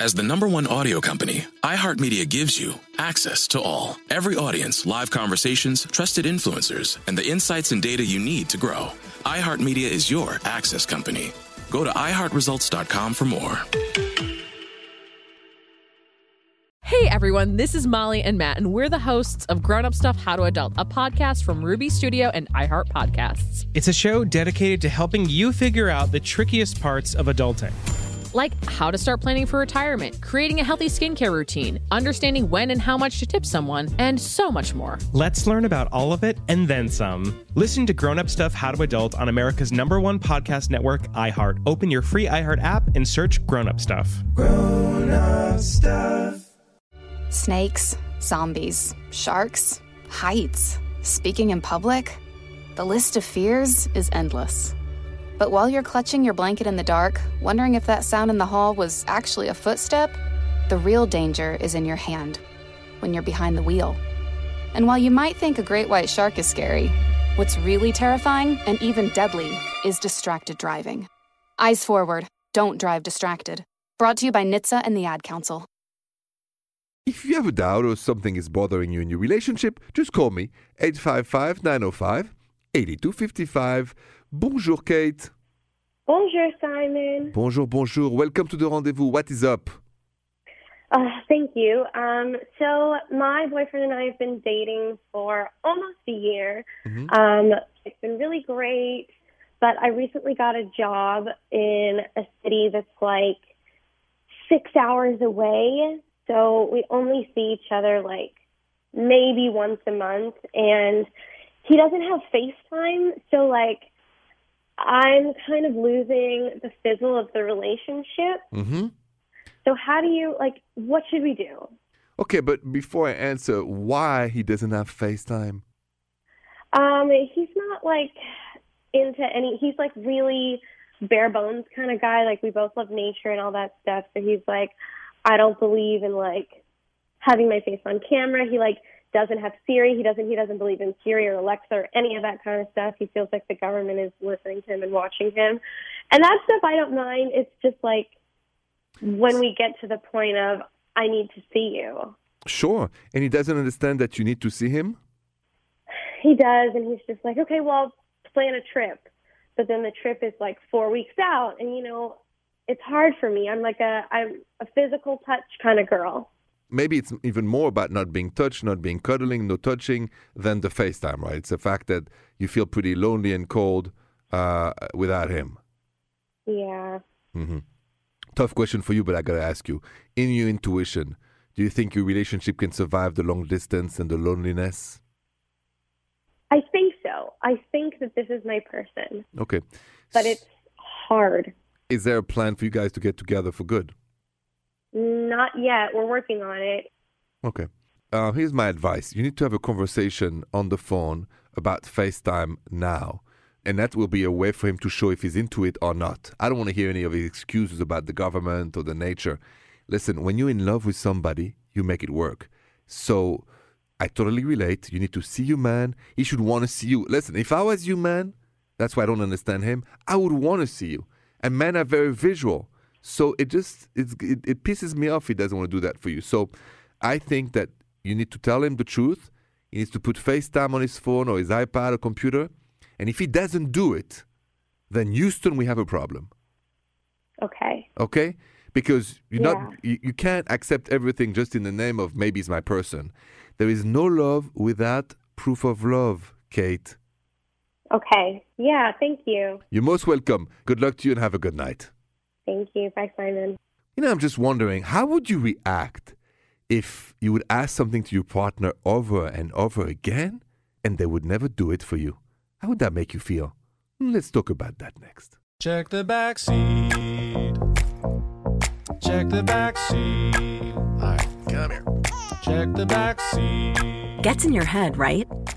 As the number one audio company, iHeartMedia gives you access to all. Every audience, live conversations, trusted influencers, and the insights and data you need to grow. iHeartMedia is your access company. Go to iHeartResults.com for more. Hey everyone, this is Molly and Matt, and we're the hosts of Grown Up Stuff How to Adult, a podcast from Ruby Studio and iHeart Podcasts. It's a show dedicated to helping you figure out the trickiest parts of adulting. Like how to start planning for retirement, creating a healthy skincare routine, understanding when and how much to tip someone, and so much more. Let's learn about all of it and then some. Listen to Grown Up Stuff How to Adult on America's number one podcast network, iHeart. Open your free iHeart app and search Grown Up Stuff. Grown Up Stuff. Snakes, zombies, sharks, heights, speaking in public. The list of fears is endless. But while you're clutching your blanket in the dark, wondering if that sound in the hall was actually a footstep, the real danger is in your hand when you're behind the wheel. And while you might think a great white shark is scary, what's really terrifying and even deadly is distracted driving. Eyes forward, don't drive distracted. Brought to you by NHTSA and the Ad Council. If you have a doubt or something is bothering you in your relationship, just call me 855 905 8255. Bonjour, Kate. Bonjour, Simon. Bonjour, bonjour. Welcome to the rendezvous. What is up? Uh, thank you. Um, so, my boyfriend and I have been dating for almost a year. Mm-hmm. Um, it's been really great, but I recently got a job in a city that's like six hours away so we only see each other like maybe once a month and he doesn't have FaceTime, so like I'm kind of losing the fizzle of the relationship. Mm-hmm. So how do you like what should we do? Okay, but before I answer, why he doesn't have FaceTime? Um, he's not like into any he's like really bare bones kind of guy. Like we both love nature and all that stuff. So he's like, I don't believe in like having my face on camera. He like doesn't have Siri. He doesn't he doesn't believe in Siri or Alexa or any of that kind of stuff. He feels like the government is listening to him and watching him. And that stuff I don't mind. It's just like when we get to the point of I need to see you. Sure. And he doesn't understand that you need to see him? He does and he's just like, "Okay, well, plan a trip." But then the trip is like 4 weeks out and you know, it's hard for me. I'm like a I'm a physical touch kind of girl. Maybe it's even more about not being touched, not being cuddling, no touching than the FaceTime, right? It's the fact that you feel pretty lonely and cold uh, without him. Yeah. Mm-hmm. Tough question for you, but I gotta ask you: in your intuition, do you think your relationship can survive the long distance and the loneliness? I think so. I think that this is my person. Okay. But it's hard. Is there a plan for you guys to get together for good? Not yet. We're working on it. Okay. Uh, here's my advice you need to have a conversation on the phone about FaceTime now. And that will be a way for him to show if he's into it or not. I don't want to hear any of his excuses about the government or the nature. Listen, when you're in love with somebody, you make it work. So I totally relate. You need to see you, man. He should want to see you. Listen, if I was you, man, that's why I don't understand him. I would want to see you and men are very visual. So it just it, it pisses me off. He doesn't want to do that for you. So I think that you need to tell him the truth. He needs to put FaceTime on his phone or his iPad or computer. And if he doesn't do it, then Houston, we have a problem. Okay. Okay? Because you yeah. not you, you can't accept everything just in the name of maybe it's my person. There is no love without proof of love, Kate. Okay. Yeah, thank you. You're most welcome. Good luck to you and have a good night. Thank you. Bye, Simon. You know, I'm just wondering, how would you react if you would ask something to your partner over and over again and they would never do it for you? How would that make you feel? Let's talk about that next. Check the back seat. Check the back seat. All right, come here. Check the back seat. Gets in your head, right?